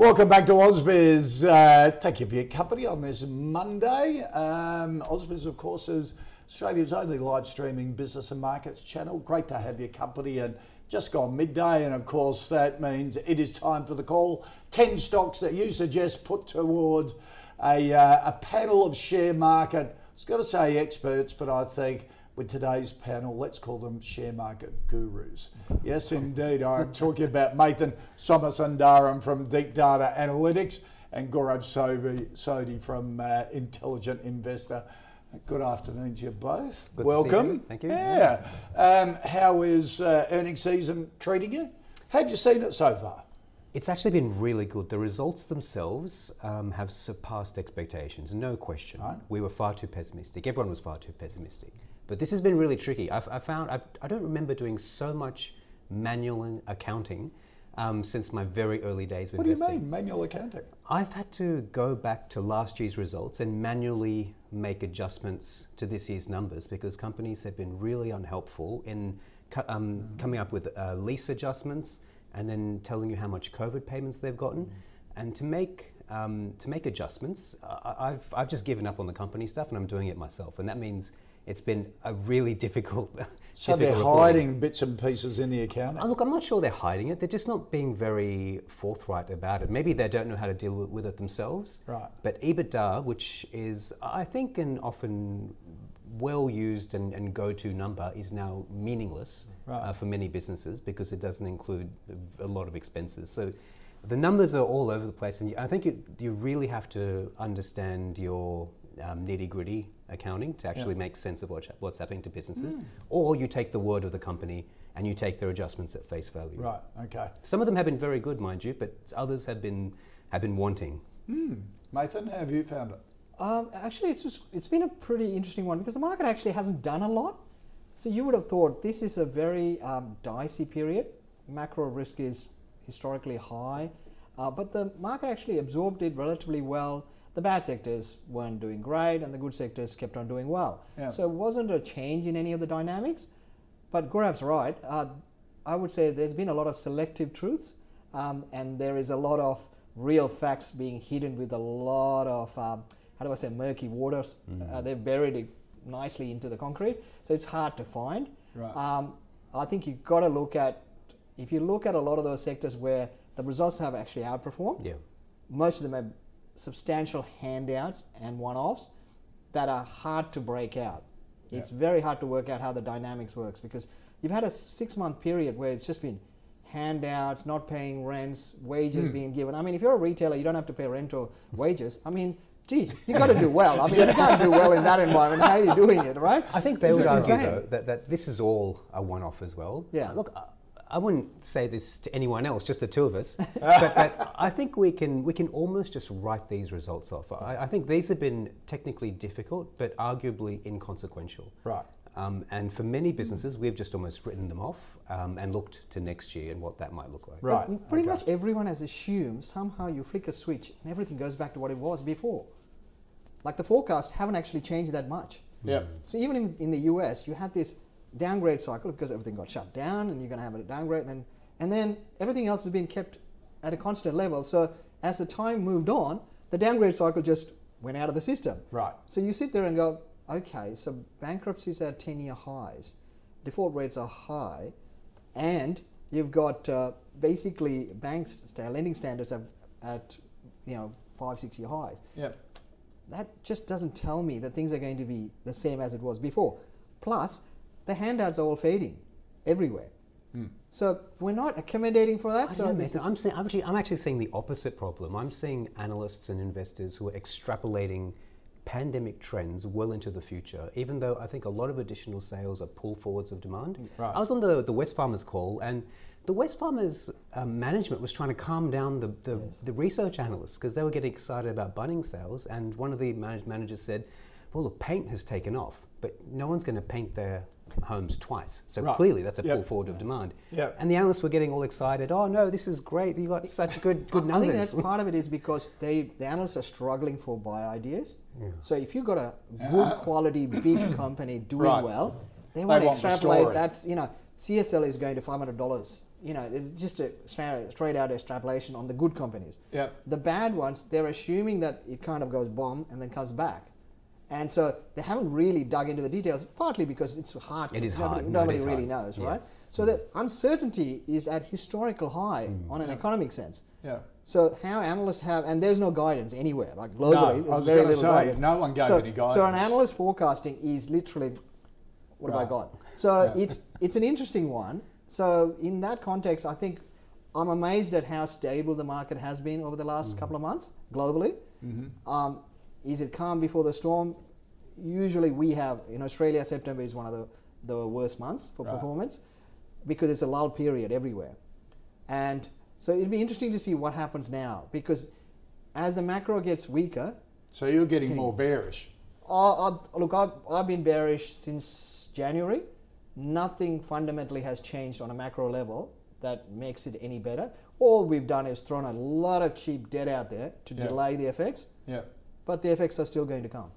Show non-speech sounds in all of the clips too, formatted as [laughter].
Welcome back to Ausbiz. Uh, thank you for your company on this Monday. Um, Ausbiz, of course, is Australia's only live streaming business and markets channel. Great to have your company and just gone midday, and of course, that means it is time for the call. 10 stocks that you suggest put toward a, uh, a panel of share market. I was going to say experts, but I think with today's panel, let's call them share market gurus. Yes, indeed. I'm talking about Mathan Somasundaram from Deep Data Analytics and Gaurav Sodhi, from uh, Intelligent Investor. Good afternoon to you both. Good Welcome. you. Thank you. Yeah. Um, how is uh, earnings season treating you? Have you seen it so far? It's actually been really good. The results themselves um, have surpassed expectations, no question. Right. We were far too pessimistic. Everyone was far too pessimistic. But this has been really tricky. I've, I found I've, I don't remember doing so much manual accounting um, since my very early days of What do you mean, manual accounting? I've had to go back to last year's results and manually make adjustments to this year's numbers because companies have been really unhelpful in co- um, coming up with uh, lease adjustments and then telling you how much COVID payments they've gotten. And to make um, to make adjustments, I- I've I've just given up on the company stuff and I'm doing it myself, and that means it's been a really difficult. [laughs] So they're difficult reporting. hiding bits and pieces in the account. Uh, Look, I'm not sure they're hiding it. They're just not being very forthright about it. Maybe they don't know how to deal with, with it themselves. Right. But EBITDA, which is, I think, an often well used and, and go to number, is now meaningless Right. uh, for many businesses because it doesn't include a lot of expenses. So the numbers are all over the place. And I think you, you really have to understand your um, nitty gritty accounting to actually make sense of what, what's happening to businesses. Hmm. Or you take the word of the company and you take their adjustments at face value. Right, okay. Some of them have been very good, mind you, but others have been have been wanting. Mathan, how have you found it? Um, actually, it's just, it's been a pretty interesting one because the market actually hasn't done a lot. So you would have thought this is a very um, dicey period. Macro risk is historically high, uh, but the market actually absorbed it relatively well. The bad sectors weren't doing great, and the good sectors kept on doing well. Yeah. So it wasn't a change in any of the dynamics. But Gaurav's right. Uh, I would say there's been a lot of selective truths, um, and there is a lot of real facts being hidden with a lot of um, how do I say murky waters. Uh, they've buried it nicely into the concrete, so it's hard to find. Right. Um, I think you've got to look at if you look at a lot of those sectors where the results have actually outperformed. Yeah. Most of them have substantial handouts and one-offs that are hard to break out. It's very hard to work out how the dynamics works because you've had a six-month period where it's just been handouts, not paying rents, wages being given. I mean, if you're a retailer, you don't have to pay rent or wages. I mean, geez, you've got to do well. I mean, you can't do well in that environment. How are you doing it, right? I think they would argue though that, that this is all a one-off as well. Yeah. Uh, Look, I, I wouldn't say this to anyone else, just the two of us. [laughs] but, but I think we can we can almost just write these results off. I, I think these have been technically difficult, but arguably inconsequential. Right. Um, and for many businesses, we've just almost written them off um, and looked to next year and what that might look like. Right. But pretty okay. much everyone has assumed somehow you flick a switch and everything goes back to what it was before. Like the forecast haven't actually changed that much. Yeah. So even in, in the US, you had this downgrade cycle because everything got shut down and you're going to have a downgrade and then, and then everything else has been kept at a constant level. So as the time moved on, the downgrade cycle just went out of the system. Right. So you sit there and go, okay, so bankruptcies are 10 year highs, default rates are high, and you've got uh, basically banks, lending standards are at you know five, six year highs. Yeah. That just doesn't tell me that things are going to be the same as it was before. Plus, the handouts are all fading everywhere. So we're not accommodating for that. So I'm, saying, I'm, actually, I'm actually seeing the opposite problem. I'm seeing analysts and investors who are extrapolating pandemic trends well into the future, even though I think a lot of additional sales are pull forwards of demand. Right. I was on the, the Wesfarmers call, and the Wesfarmers um, management was trying to calm down the, the, the research analysts because they were getting excited about Bunnings sales. And one of the manage- managers said, Well, look, paint has taken off, but no one's going to paint their homes twice. So Right. clearly that's a Yep. pull forward of demand. Yep. And the analysts were getting all excited. Oh, no, this is great. You got such good, [laughs] good I think that's part of it is because they the analysts are struggling for buy ideas. So if you've got a good uh, quality big [clears throat] company doing Right. well, they They want to want the extrapolate. That's you know CSL is going to five hundred dollars. You know, it's just a straight, straight out extrapolation on the good companies. Yep. The bad ones, they're assuming that it kind of goes bomb and then comes back. And so they haven't really dug into the details, partly because it's hard. It is nobody, hard. No, Nobody is really hard. knows, Yeah. right? So the uncertainty is at historical high Mm. on an economic sense. Yeah. So how analysts have, and there's no guidance anywhere, like globally, I there's was very gonna little say, guidance. no one gave so, any guidance. So an guidance. analyst forecasting is literally, what have I got? So Yeah. it's it's an interesting one. So in that context, I think I'm amazed at how stable the market has been over the last couple of months globally. Mm-hmm. Um, is it calm before the storm? Usually we have in Australia, September is one of the, the worst months for Right. performance because it's a lull period everywhere. And so it'd be interesting to see what happens now because as the macro gets weaker, So you're getting more bearish. I, I, look, I've, I've been bearish since January. Nothing fundamentally has changed on a macro level that makes it any better. All we've done is thrown a lot of cheap debt out there to Yeah. delay the effects, Yeah. But the effects are still going to come.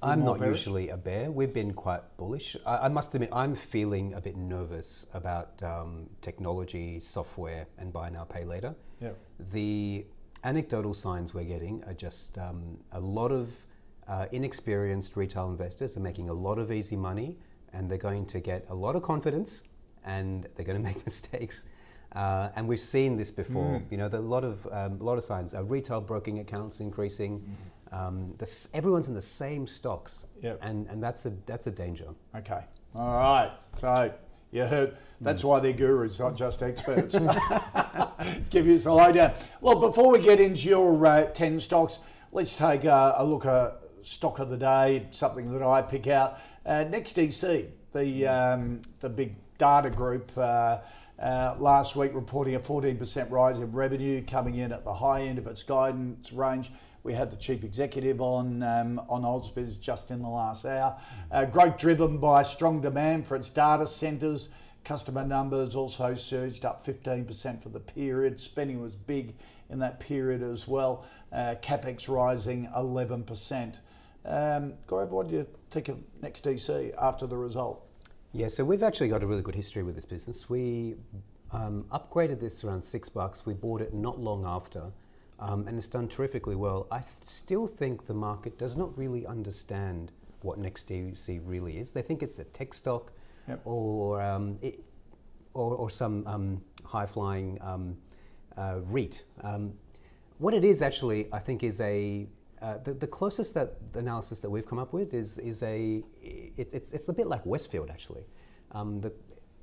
I'm not bearish? usually a bear. We've been quite bullish. I, I must admit, I'm feeling a bit nervous about um, technology, software, and buy now, pay later. Yeah. The anecdotal signs we're getting are just um, a lot of uh, inexperienced retail investors are making a lot of easy money, and they're going to get a lot of confidence, and they're going [laughs] to make mistakes. Uh, and we've seen this before. You know, a lot of um, a lot of signs. Uh, retail broking accounts increasing. Um, the everyone's in the same stocks, Yep. and and that's a that's a danger. Okay. All right. So you heard. That's why they're gurus, not just experts. [laughs] Give you the lowdown. Well, before we get into your uh, 10 stocks, let's take a, a look at stock of the day, something that I pick out. Uh, NextDC, the, um, the big data group, uh, uh, last week reporting a 14% rise in revenue, coming in at the high end of its guidance range. We had the chief executive on um, on Ausbiz just in the last hour. Uh, growth driven by strong demand for its data centres. Customer numbers also surged up 15% for the period. Spending was big in that period as well. Uh, capex rising 11%. Um, Gaurav, what do you think of NextDC after the result? Yeah, so we've actually got a really good history with this business. We um, upgraded this around six bucks. We bought it not long after, um, and it's done terrifically well. I th- still think the market does not really understand what NextDC really is. They think it's a tech stock Yep. or, um, it, or or some um, high flying um, uh, REIT. Um, what it is actually, I think, is a uh, the, the closest that the analysis that we've come up with is is a it, it's it's a bit like Westfield actually. Um, the,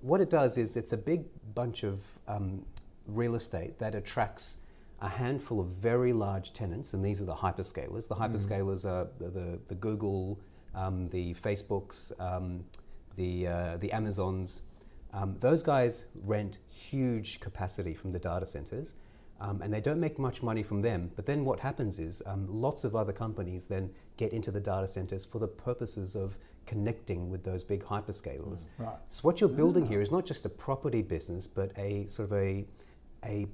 what it does is it's a big bunch of um, real estate that attracts a handful of very large tenants, and these are the hyperscalers. The hyperscalers are the the, the Google, um, the Facebooks, um, the uh, the Amazons. Um, those guys rent huge capacity from the data centers, um, and they don't make much money from them. But then what happens is um, lots of other companies then get into the data centers for the purposes of connecting with those big hyperscalers. Right. So what you're building here is not just a property business, but a sort of a a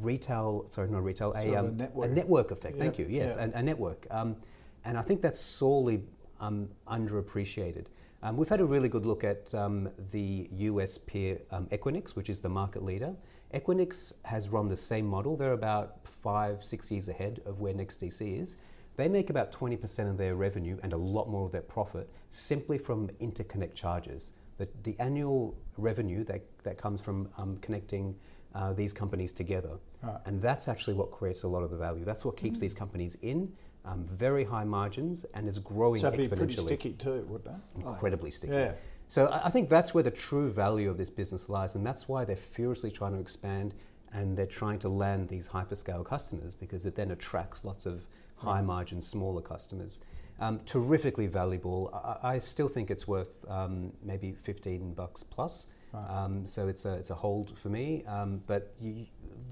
retail, sorry, not retail, a, of a um, network. a network effect. Thank you. Yes, yeah. a, a network. Um, and I think that's sorely um, underappreciated. Um, we've had a really good look at um, the US peer um, Equinix, which is the market leader. Equinix has run the same model. They're about five, six years ahead of where NextDC is. They make about 20% of their revenue and a lot more of their profit simply from interconnect charges. The, the annual revenue that, that comes from um, connecting uh, these companies together. Right. And that's actually what creates a lot of the value. That's what keeps these companies in, um, very high margins, and is growing So exponentially. pretty sticky too, wouldn't it? Incredibly sticky. Yeah. So I I think that's where the true value of this business lies, and that's why they're furiously trying to expand and they're trying to land these hyperscale customers because it then attracts lots of high margin, smaller customers. Um, terrifically valuable. I, I, still think it's worth um, maybe 15 bucks plus. Right. Um, so it's a, it's a hold for me. Um, but you,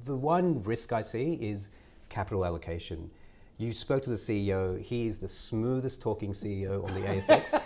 the one risk I see is capital allocation. You spoke to the CEO. He is the smoothest talking CEO on the ASX.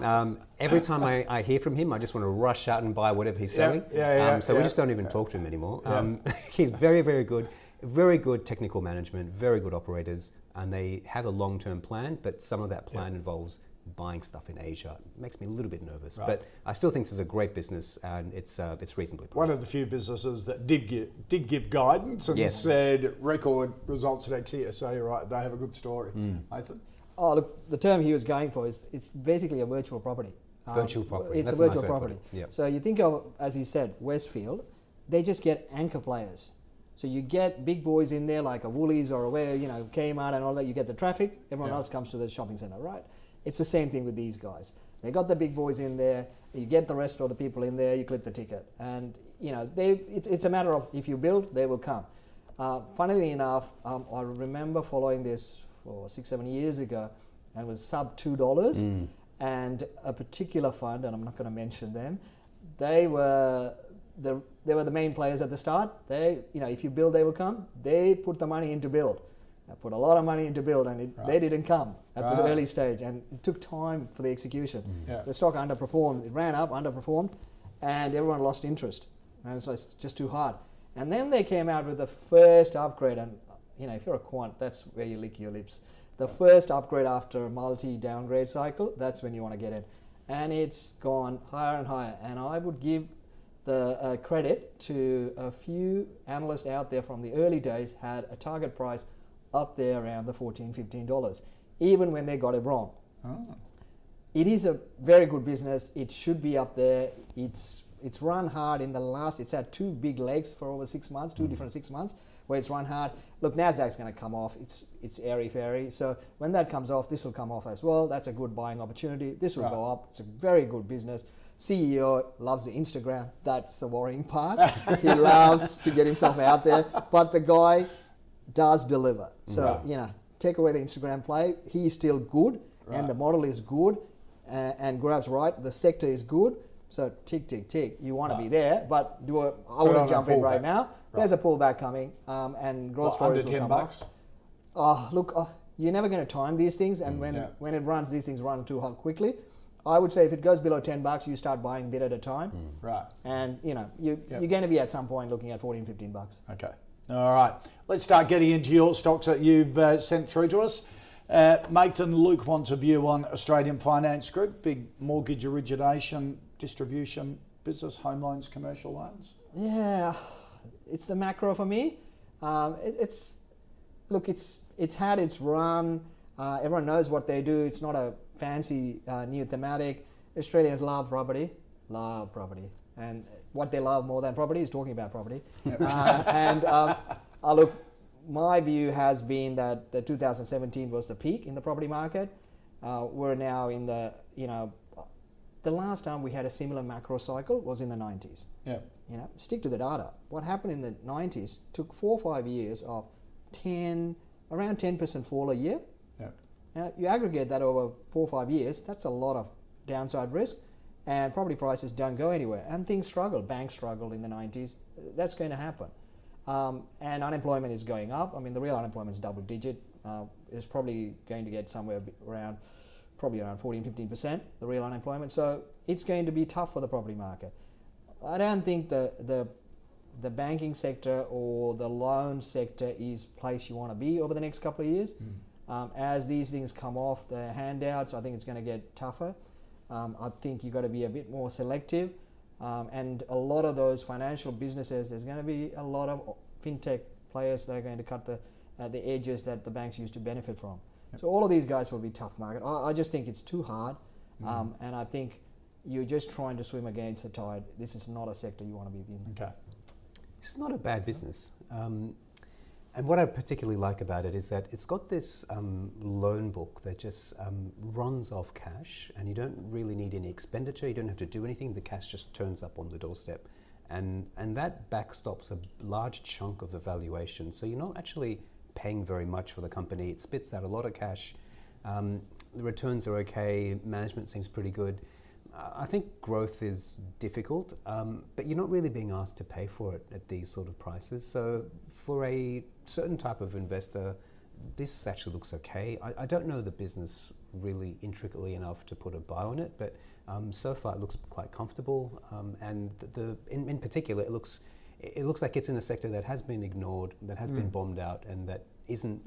[laughs] um, every time I, I, hear from him, I just want to rush out and buy whatever he's selling. Yeah, yeah, um, so yeah, we just don't even talk to him anymore. Um, [laughs] he's very, very good. Very good technical management, very good operators, and they have a long term plan, but some of that plan involves buying stuff in Asia. It makes me a little bit nervous, right. but I still think this is a great business and it's uh, it's reasonably priced. One of the few businesses that did give, did give guidance and yes. said record results at XE. So you're right, they have a good story. Mm. Mathan? Oh, look, the term he was going for is it's basically a virtual property. Um, virtual property. It's That's a virtual nice property. Yep. So you think of, as he said, Westfield, they just get anchor players. So you get big boys in there like a Woolies or a where, you know, Kmart and all that. You get the traffic. Everyone yeah. else comes to the shopping centre, right? It's the same thing with these guys. They got the big boys in there. You get the rest of the people in there. You clip the ticket, and you know they. It's, it's a matter of if you build, they will come. Uh, funnily enough, um, I remember following this for six, seven years ago, and it was sub two dollars. Mm. And a particular fund, and I'm not going to mention them, they were the they were the main players at the start. They, you know, if you build, they will come. They put the money into build. I put a lot of money into build, and it, right. they didn't come at right. the early stage, and it took time for the execution. Mm. Yeah. The stock underperformed. It ran up, underperformed, and everyone lost interest, and so it's just too hard. And then they came out with the first upgrade, and you know, if you're a quant, that's where you lick your lips. The first upgrade after a multi downgrade cycle, that's when you want to get in, and it's gone higher and higher. And I would give the uh, credit to a few analysts out there from the early days had a target price up there around the 14 $15, even when they got it wrong. Oh. It is a very good business. It should be up there. It's it's run hard in the last. It's had two big legs for over six months, two mm. different six months, where it's run hard. Look, Nasdaq's going to come off. It's it's airy fairy. So when that comes off, this will come off as well. That's a good buying opportunity. This will right. go up. It's a very good business. CEO loves the Instagram. That's the worrying part. [laughs] he loves to get himself out there, but the guy does deliver. So, right. you know, take away the Instagram play, he's still good right. and the model is good uh, and Gaurav's right, the sector is good. So tick, tick, tick. You want right. to be there, but do a, I wouldn't jump in right now. There's a pullback coming, um, and growth well, stories will come bucks? Up. Oh, look, oh, you're never going to time these things, and mm, when yeah. when it runs, these things run too quickly. I would say if it goes below 10 bucks, you start buying bit at a time. Mm. Right. And, you know, you, yep. you're going to be at some point looking at 14, 15 bucks. Okay. All right, let's start getting into your stocks that you've uh, sent through to us. Uh, Mathan Luke wants a view on Australian Finance Group, big mortgage origination, distribution, business, home loans, commercial loans. Yeah, it's the macro for me. Um, it, it's look, it's it's had its run. Uh, everyone knows what they do. It's not a fancy uh, new thematic. Australians love property, love property, and what they love more than property is talking about property. Uh, and um, uh, look, my view has been that the 2017 was the peak in the property market. Uh, we're now in the, you know, the last time we had a similar macro cycle was in the 90s. Yeah. You know, stick to the data. What happened in the 90s took four or five years of 10, around 10% fall a year. Yeah. Now, you aggregate that over four or five years, that's a lot of downside risk and property prices don't go anywhere. And things struggle. Banks struggled in the 90s. That's going to happen. Um, and unemployment is going up. I mean, the real unemployment is double digit. Uh, it's probably going to get somewhere around, probably around 14, 15%, the real unemployment. So it's going to be tough for the property market. I don't think the, the, the banking sector or the loan sector is place you want to be over the next couple of years. Mm. Um, as these things come off the handouts, I think it's going to get tougher. Um, I think you've got to be a bit more selective. Um, and a lot of those financial businesses, there's going to be a lot of fintech players that are going to cut the, uh, the edges that the banks used to benefit from. Yep. So all of these guys will be tough market. I, I just think it's too hard. Mm-hmm. Um, and I think you're just trying to swim against the tide. This is not a sector you want to be in. Okay. this is not a bad business. Um, and what I particularly like about it is that it's got this um, loan book that just um, runs off cash, and you don't really need any expenditure. You don't have to do anything. The cash just turns up on the doorstep, and and that backstops a large chunk of the valuation. So you're not actually paying very much for the company. It spits out a lot of cash, Um, the returns are okay. Management seems pretty good. I think growth is difficult, um, but you're not really being asked to pay for it at these sort of prices. So for a certain type of investor, this actually looks okay. I, I don't know the business really intricately enough to put a buy on it, but um, so far it looks quite comfortable. Um, and the, the in, in particular, it looks it looks like it's in a sector that has been ignored, that has mm. been bombed out, and that isn't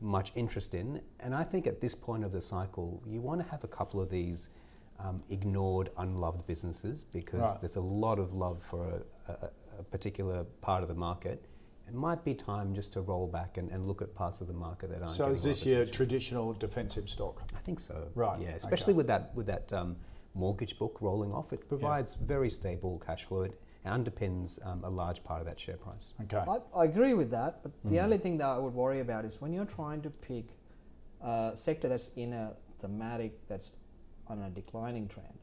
much interest in. And I think at this point of the cycle, you want to have a couple of these um, ignored, unloved businesses because right. there's a lot of love for a, a, a, particular part of the market. It might be time just to roll back and, and look at parts of the market that aren't. So is this your traditional defensive stock? I think so. Right. Yeah, especially okay. with that with that um, mortgage book rolling off, it provides yeah. very stable cash flow. It underpins um, a large part of that share price. Okay. I, I agree with that, but the only thing that I would worry about is when you're trying to pick a sector that's in a thematic that's on a declining trend,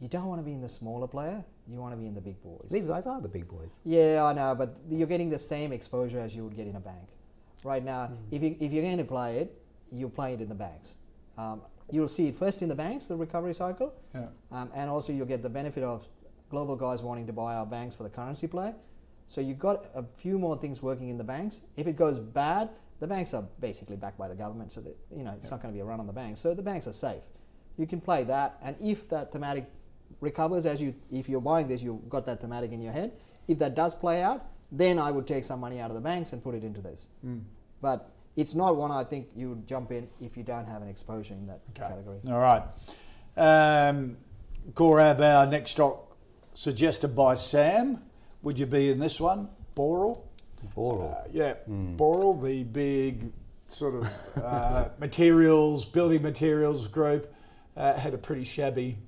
you don't want to be in the smaller player. You want to be in the big boys. These guys are the big boys. Yeah, I know, but you're getting the same exposure as you would get in a bank. Right now, mm. if, you, if you're going to play it, you play it in the banks. Um, you'll see it first in the banks, the recovery cycle, yeah. um, and also you'll get the benefit of global guys wanting to buy our banks for the currency play. So you've got a few more things working in the banks. If it goes bad, the banks are basically backed by the government, so that you know it's yeah. not going to be a run on the banks. So the banks are safe. You can play that, and if that thematic recovers as you, if you're buying this, you've got that thematic in your head. If that does play out, then I would take some money out of the banks and put it into this. Mm. But it's not one I think you would jump in if you don't have an exposure in that okay. category. All right. Um, Gaurav, our next stock suggested by Sam. Would you be in this one? Boral? Boral. Uh, yeah, mm. Boral, the big sort of uh, [laughs] materials, building materials group, uh, had a pretty shabby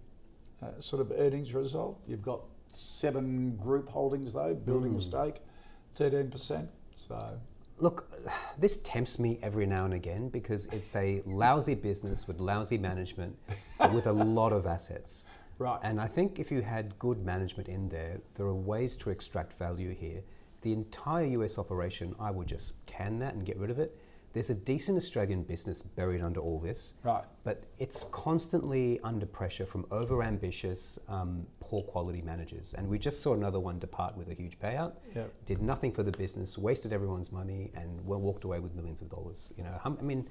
uh, sort of earnings result. You've got seven group holdings though, building mm. a stake, 13%. So. Look, [sighs] this tempts me every now and again because it's a lousy business with lousy management with a lot of assets. [laughs] Right. And I think if you had good management in there, there are ways to extract value here. The entire US operation, I would just can that and get rid of it. There's a decent Australian business buried under all this, right? But it's constantly under pressure from overambitious, um, poor quality managers, and we just saw another one depart with a huge payout. Yep. Did nothing for the business, wasted everyone's money, and well walked away with millions of dollars. You know, I mean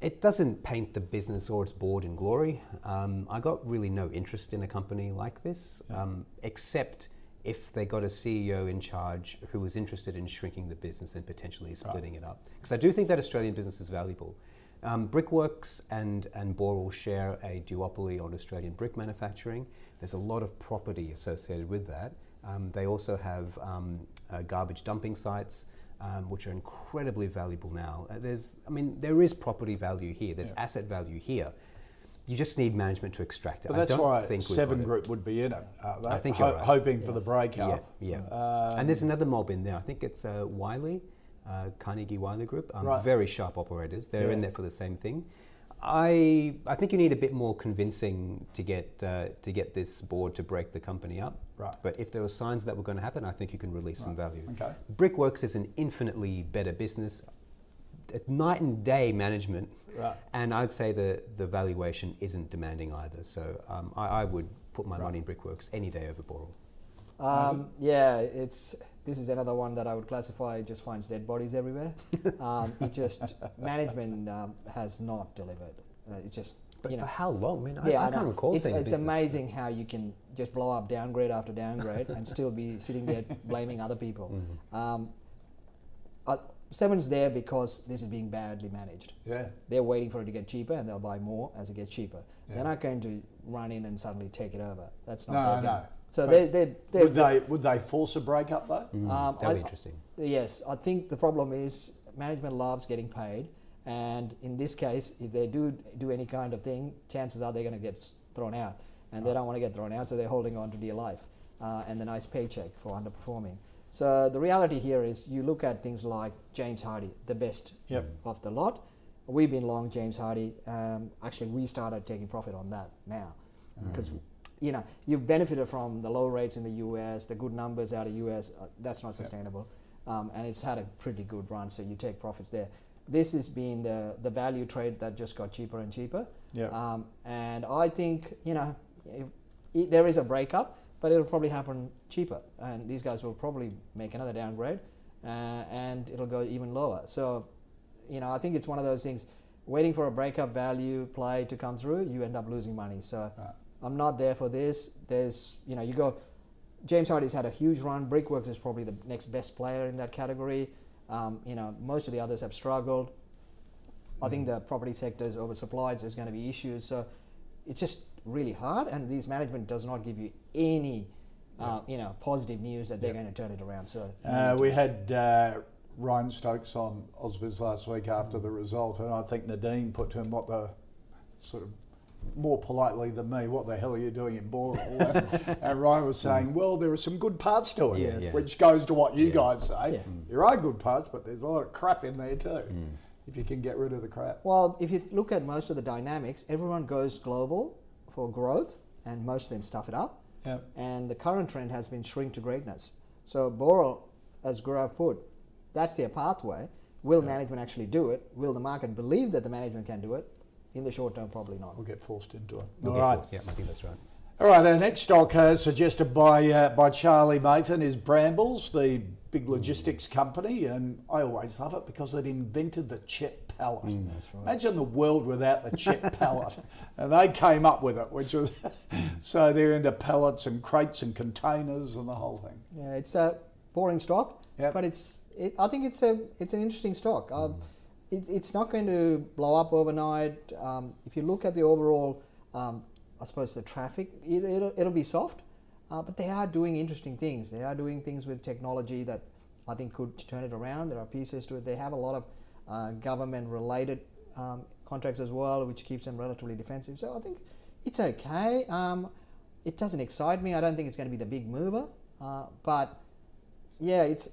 it doesn't paint the business or its board in glory. Um, I got really no interest in a company like this, yeah. um, except if they got a CEO in charge who was interested in shrinking the business and potentially splitting right. it up. Because I do think that Australian business is valuable. Um, Brickworks and, and Boral share a duopoly on Australian brick manufacturing. There's a lot of property associated with that. Um, they also have um, uh, garbage dumping sites um, which are incredibly valuable now. Uh, there's, I mean, there is property value here. There's yeah. asset value here. You just need management to extract it. But that's why Seven Group would be in it. Uh, I think Ho- right. hoping yes. for the breakout. Yeah, yeah. Um, and there's another mob in there. I think it's uh, Wiley, uh, Carnegie Wiley Group. Um, right. Very sharp operators. They're yeah. in there for the same thing. I I think you need a bit more convincing to get uh, to get this board to break the company up. Right. But if there were signs that were going to happen, I think you can release right. some value. Okay. Brickworks is an infinitely better business, night and day management. Right. And I'd say the the valuation isn't demanding either. So um, I, I, would put my right. money in Brickworks any day over Boral. Um, yeah, it's this is another one that I would classify just finds dead bodies everywhere. [laughs] um, it just management um, has not delivered. Uh, it's just but you know, for how long? I mean, yeah, I, I, I can't recall. It's, it's amazing how you can just blow up downgrade after downgrade and still be sitting there [laughs] blaming other people. Mm-hmm. Um, uh, Seven's there because this is being badly managed. Yeah. They're waiting for it to get cheaper and they'll buy more as it gets cheaper. Yeah. They're not going to run in and suddenly take it over. That's not no, no. So they, they, they, would they would they force a breakup though? Mm, um, that'd be interesting. Yes, I think the problem is management loves getting paid, and in this case, if they do do any kind of thing, chances are they're going to get thrown out, and they don't want to get thrown out, so they're holding on to dear life uh, and the nice paycheck for underperforming. So the reality here is, you look at things like James Hardie, the best yep. of the lot. We've been long James Hardie. Um, actually, we started taking profit on that now because. Mm you know, you've benefited from the low rates in the US, the good numbers out of US. Uh, that's not sustainable, um, and it's had a pretty good run. So you take profits there. this has been the, the value trade that just got cheaper and cheaper. Yeah. Um, and I think, you know, if, if there is a breakup, but it'll probably happen cheaper. And these guys will probably make another downgrade uh, and it'll go even lower. So, you know, I think it's one of those things waiting for a breakup value play to come through, you end up losing money. So Right. I'm not there for this. There's, you know, you go, James Hardie's had a huge run. Brickworks is probably the next best player in that category. Um, you know, most of the others have struggled. I think the property sector is oversupplied. There's going to be issues. So it's just really hard. And these management does not give you any, uh, you know, positive news that they're going to turn it around. So Uh, we had uh, Ryan Stokes on Ausbiz last week after the result, and I think Nadine put to him what the sort of more politely than me, what the hell are you doing in Boral? [laughs] and Ryan was saying, well, there are some good parts to it, Yeah, yeah. which goes to what you Yeah. guys say. Yeah. There are good parts, but there's a lot of crap in there too. If you can get rid of the crap. Well, if you look at most of the dynamics, everyone goes global for growth, and most of them stuff it up. Yeah. And the current trend has been shrink to greatness. So Boral, as Gaurav put, that's their pathway. Will management actually do it? Will the market believe that the management can do it? In the short term, probably not. We'll get forced into it. We'll All get right. Yeah, I think that's right. All right, our next stock uh, suggested by uh, by Charlie Mathan is Brambles, the big logistics company, and I always love it because it invented the CHEP pallet. Imagine the world without the CHEP [laughs] pallet, and they came up with it, which was so they're into pallets and crates and containers and the whole thing. Yeah, it's a boring stock, Yep. but it's. It, I think it's a it's an interesting stock. Um, it, it's not going to blow up overnight. Um, if you look at the overall, um, I suppose the traffic, it, it'll, it'll be soft, uh, but they are doing interesting things. They are doing things with technology that I think could turn it around. There are pieces to it. They have a lot of uh, government-related um, contracts as well, which keeps them relatively defensive. So I think it's okay. Um, it doesn't excite me. I don't think it's going to be the big mover, uh, but yeah, it's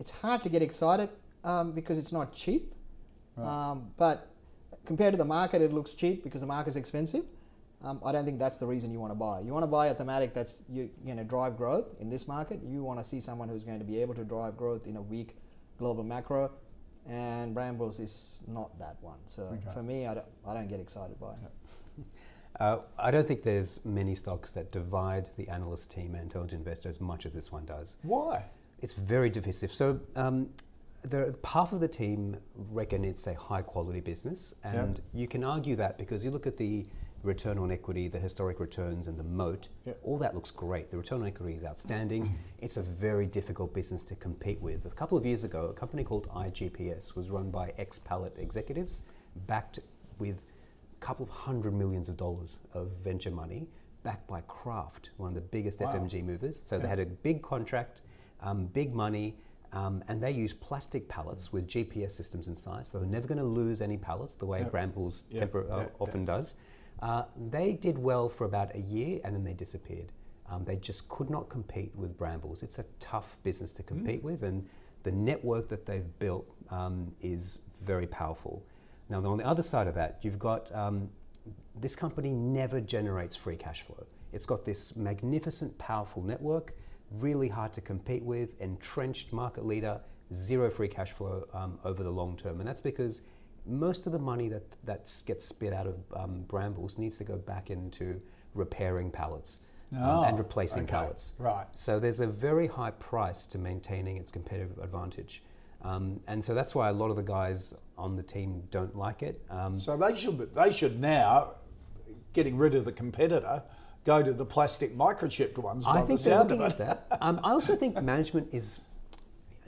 it's hard to get excited um, because it's not cheap. Um, but compared to the market, it looks cheap because the market's expensive. Um, I don't think that's the reason you want to buy. You want to buy a thematic that's you, you know drive growth in this market. You want to see someone who's going to be able to drive growth in a weak global macro, and Brambles is not that one. So for me, I don't, I don't get excited by it. [laughs] Uh, I don't think there's many stocks that divide the analyst team and intelligent investor as much as this one does. Why? It's very divisive. So um, the, half of the team reckon it's a high quality business, and you can argue that because you look at the return on equity, the historic returns, and the moat. Yep. All that looks great. The return on equity is outstanding. it's a very difficult business to compete with. A couple of years ago, a company called iGPS was run by ex-Pallet executives, backed with a couple of hundred millions of dollars of venture money, backed by Kraft, one of the biggest Wow. FMCG movers. So they had a big contract, um, big money, um, and they use plastic pallets with GPS systems inside. So they're never going to lose any pallets the way Yep. Brambles Yep, temper, uh, yep, often does. Uh, they did well for about a year and then they disappeared. Um, they just could not compete with Brambles. It's a tough business to compete with, and the network that they've built um, is very powerful. Now, on the other side of that, you've got um, this company never generates free cash flow. It's got this magnificent, powerful network, really hard to compete with, entrenched market leader, zero free cash flow um, over the long term. And that's because most of the money that, that gets spit out of um, Brambles needs to go back into repairing pallets um, Oh, and replacing okay. pallets. Right. So there's a very high price to maintaining its competitive advantage. Um, and so that's why a lot of the guys on the team don't like it. Um, So they should they should now, getting rid of the competitor, go to the plastic microchipped ones. I think the they're looking at that. Um, I also think management is.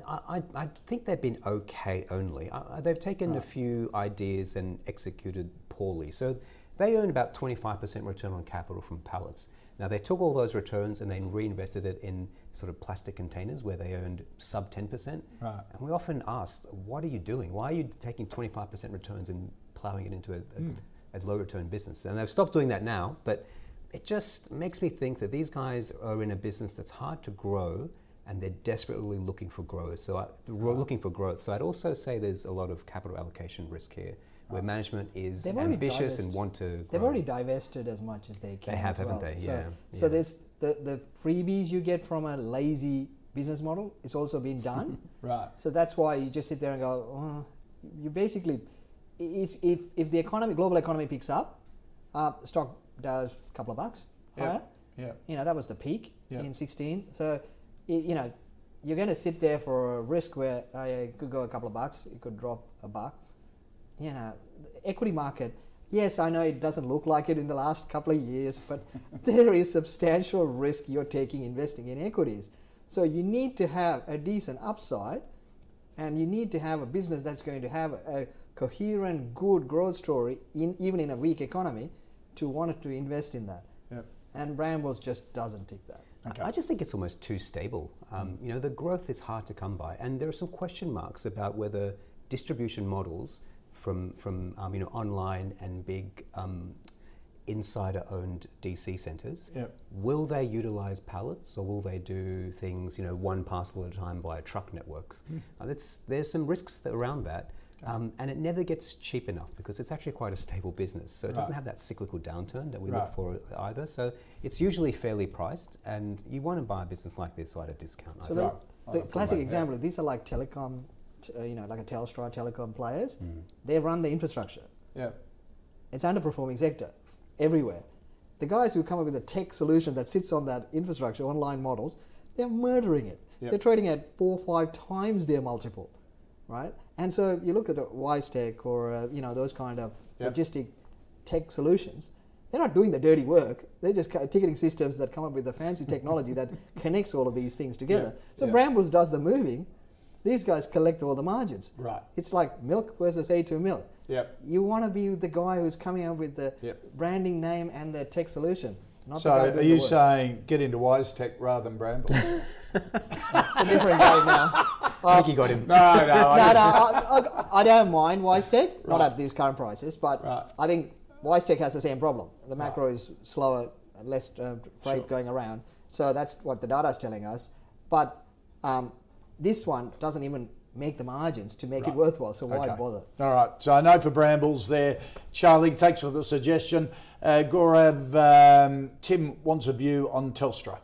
I, I, I think they've been okay only. Uh, they've taken a few ideas and executed poorly. So they earn about 25% return on capital from pallets. Now they took all those returns and then reinvested it in sort of plastic containers where they earned sub 10%. Right. And we often asked, what are you doing? Why are you taking 25% returns and plowing it into a, a, a low return business? And they've stopped doing that now, but it just makes me think that these guys are in a business that's hard to grow and they're desperately looking for growth. So I, we're looking for growth. So I'd also say there's a lot of capital allocation risk here, where management is They've ambitious and want to. They've already divested as much as they can. They have, haven't well. they? So, Yeah, So yeah. there's the, the freebies you get from a lazy business model is also being done. [laughs] Right. So that's why you just sit there and go, oh, you basically, it's, if, if the economy, global economy picks up, uh, stock does a couple of bucks higher. Yeah. You know, that was the peak Yeah. in 16. So, you know, you're going to sit there for a risk where uh, yeah, it could go a couple of bucks, it could drop a buck. You know, equity market, yes, I know it doesn't look like it in the last couple of years, but [laughs] there is substantial risk you're taking investing in equities. So you need to have a decent upside and you need to have a business that's going to have a coherent, good growth story, in, even in a weak economy, to want to invest in that. Yeah. And Brambles just doesn't tick that. Okay. I just think it's almost too stable. Um, you know, the growth is hard to come by, and there are some question marks about whether distribution models from from um, you know online and big um, insider-owned DC centers Yep. will they utilize pallets or will they do things you know one parcel at a time via truck networks? Uh, that's, there's some risks that around that. Um, and it never gets cheap enough because it's actually quite a stable business. So it doesn't have that cyclical downturn that we Right. look for either. So it's usually fairly priced, and you want to buy a business like this at a discount. I So think. the, the classic that example, these are like telecom, t- uh, you know, like a Telstra telecom players. Hmm. They run the infrastructure. Yeah. It's underperforming sector everywhere. The guys who come up with a tech solution that sits on that infrastructure, online models, they're murdering it. Yep. They're trading at four or five times their multiple, right? And so you look at a WiseTech or uh, you know those kind of Yep. logistic tech solutions. They're not doing the dirty work. They're just ticketing systems that come up with the fancy [laughs] technology that connects all of these things together. So yeah. Brambles does the moving. These guys collect all the margins. Right. It's like milk versus A2 milk. Yep. You want to be the guy who's coming up with the Yep. branding name and the tech solution. Not so, are you saying get into WiseTech rather than Bramble? [laughs] It's a different game now. [laughs] I think you got him. [laughs] no, I no, no. I, I, I don't mind WiseTech, not Right. at these current prices, but Right. I think WiseTech has the same problem. The macro is slower, less uh, freight Sure. going around. So that's what the data is telling us. But um, this one doesn't even make the margins to make it worthwhile, so why Okay. bother? All right. So I know for Brambles there, Charlie, thanks for the suggestion. Uh, Gaurav, um, Tim wants a view on Telstra.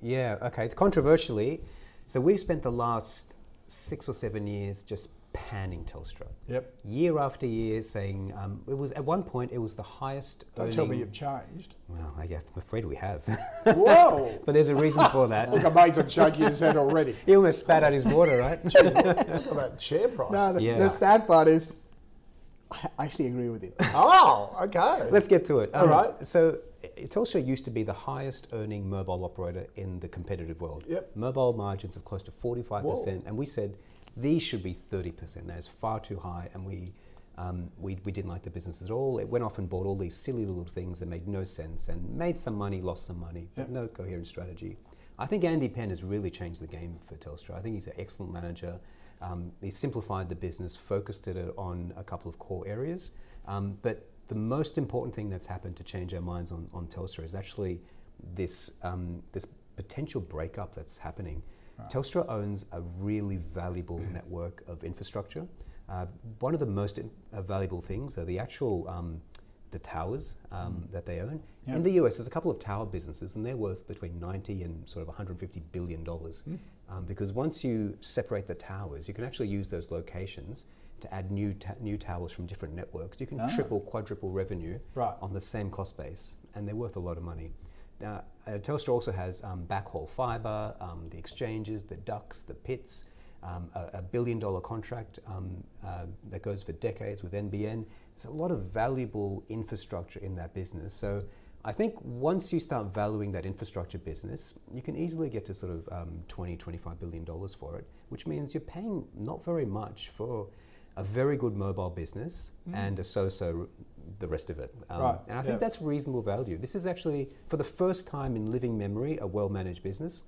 Yeah, okay. Controversially, so we've spent the last six or seven years just panning Telstra. Yep. Year after year, saying um, it was at one point it was the highest. Don't tell me you've changed. Well, I guess, I'm afraid we have. Whoa! [laughs] but there's a reason for that. Look at Mathan shaking his head already. he almost spat out his water, right? Look at that share price. No, the, Yeah. the sad part is, I actually agree with you. Oh, okay. Let's get to it. Um, All right. So, i- also used to be the highest earning mobile operator in the competitive world. Yep. Mobile margins of close to 45%. And we said these should be 30%. That is far too high. And we, um, we, we didn't like the business at all. It went off and bought all these silly little things that made no sense and made some money, lost some money, but Yep. no coherent strategy. I think Andy Penn has really changed the game for Telstra. I think he's an excellent manager. Um, he simplified the business, focused it on a couple of core areas. Um, but the most important thing that's happened to change our minds on, on Telstra is actually this, um, this potential breakup that's happening. Telstra owns a really valuable network of infrastructure. Uh, one of the most in, uh, valuable things are the actual um, the towers um, that they own. Yeah. In the US, there's a couple of tower businesses, and they're worth between 90 and sort of 150 billion dollars. Um, because once you separate the towers, you can actually use those locations to add new ta- new towers from different networks. You can Ah. triple, quadruple revenue Right. on the same cost base, and they're worth a lot of money. Now, uh, Telstra also has um, backhaul fiber, um, the exchanges, the ducts, the pits, um, a, a billion dollar contract um, uh, that goes for decades with NBN. It's a lot of valuable infrastructure in that business. So I think once you start valuing that infrastructure business, you can easily get to sort of um, 20, 25 billion dollars for it, which means you're paying not very much for a very good mobile business and a so-so the rest of it. Um, Right, And I think yeah. that's reasonable value. This is actually, for the first time in living memory, a well-managed business.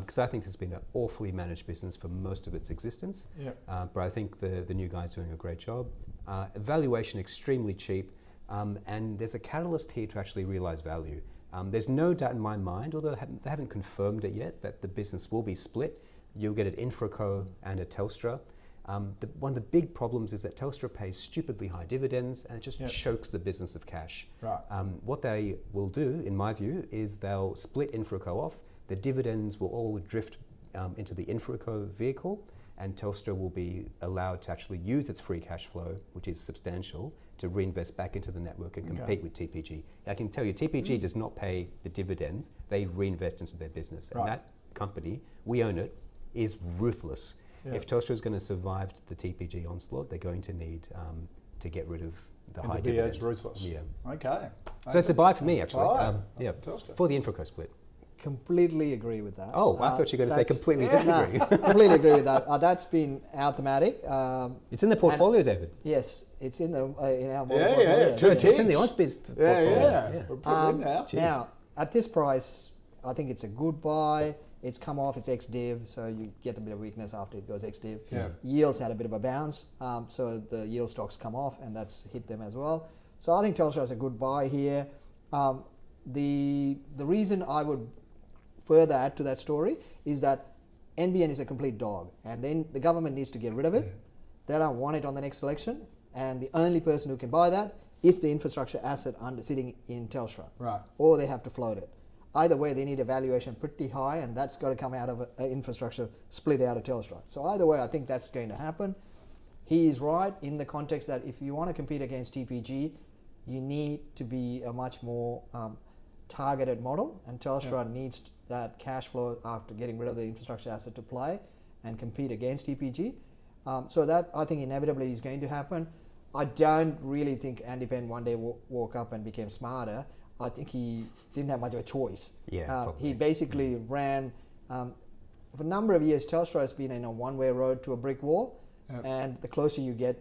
Because I think it's been an awfully managed business for most of its existence. Yep. Uh, but I think the, the new guy's doing a great job. Uh, valuation extremely cheap, um, and there's a catalyst here to actually realize value. Um, there's no doubt in my mind, although they haven't- they haven't confirmed it yet, that the business will be split. You'll get an Infraco and a Telstra. Um, the, one of the big problems is that Telstra pays stupidly high dividends and it just Yep. chokes the business of cash. Right. Um, what they will do, in my view, is they'll split Infraco off. The dividends will all drift um, into the Infraco vehicle, and Telstra will be allowed to actually use its free cash flow, which is substantial, to reinvest back into the network and compete with TPG. I can tell you, TPG Mm. does not pay the dividends; they reinvest into their business, Right. and that company, we own it, is ruthless. Yeah. If Telstra is going to survive the TPG onslaught, they're going to need um, to get rid of the And high to be dividends. ruthless. Yeah. Okay. So it's a buy for me, actually. All right. Um, yeah, Telstra. for the Infraco split. Completely agree with that. Oh, I thought you were gonna say that's- completely No, disagree. [laughs] completely agree with that. Uh, that's been our thematic. Um, It's in the portfolio, David. yes, it's in the uh, in our Yeah, yeah, portfolio. two It's, it's in the. Ausbiz Yeah, portfolio. yeah. We'll put in Um, now. now, at this price, I think it's a good buy. It's come off, it's ex-div, so you get a bit of weakness after it goes ex-div. Yeah. Yields had a bit of a bounce, um, so the yield stocks come off, and that's hit them as well. So I think Telstra is a good buy here. Um, the the reason I would further add to that story is that NBN is a complete dog, and then the government needs to get rid of it. They don't want it on the next election, and the only person who can buy that is the infrastructure asset under sitting in Telstra Right. or they have to float it. Either way, they need a valuation pretty high, and that's got to come out of an infrastructure split out of Telstra. So either way, I think that's going to happen. He is right in the context that if you want to compete against TPG, you need to be a much more um, targeted model, and Telstra needs that cash flow after getting rid of the infrastructure asset to play and compete against TPG. Um, so that I think inevitably is going to happen. I don't really think Andy Penn one day w- woke up and became smarter. I think he didn't have much of a choice. Yeah, Uh, probably. he basically ran um, for a number of years. Telstra has been in a one-way road to a brick wall, Yep. and the closer you get,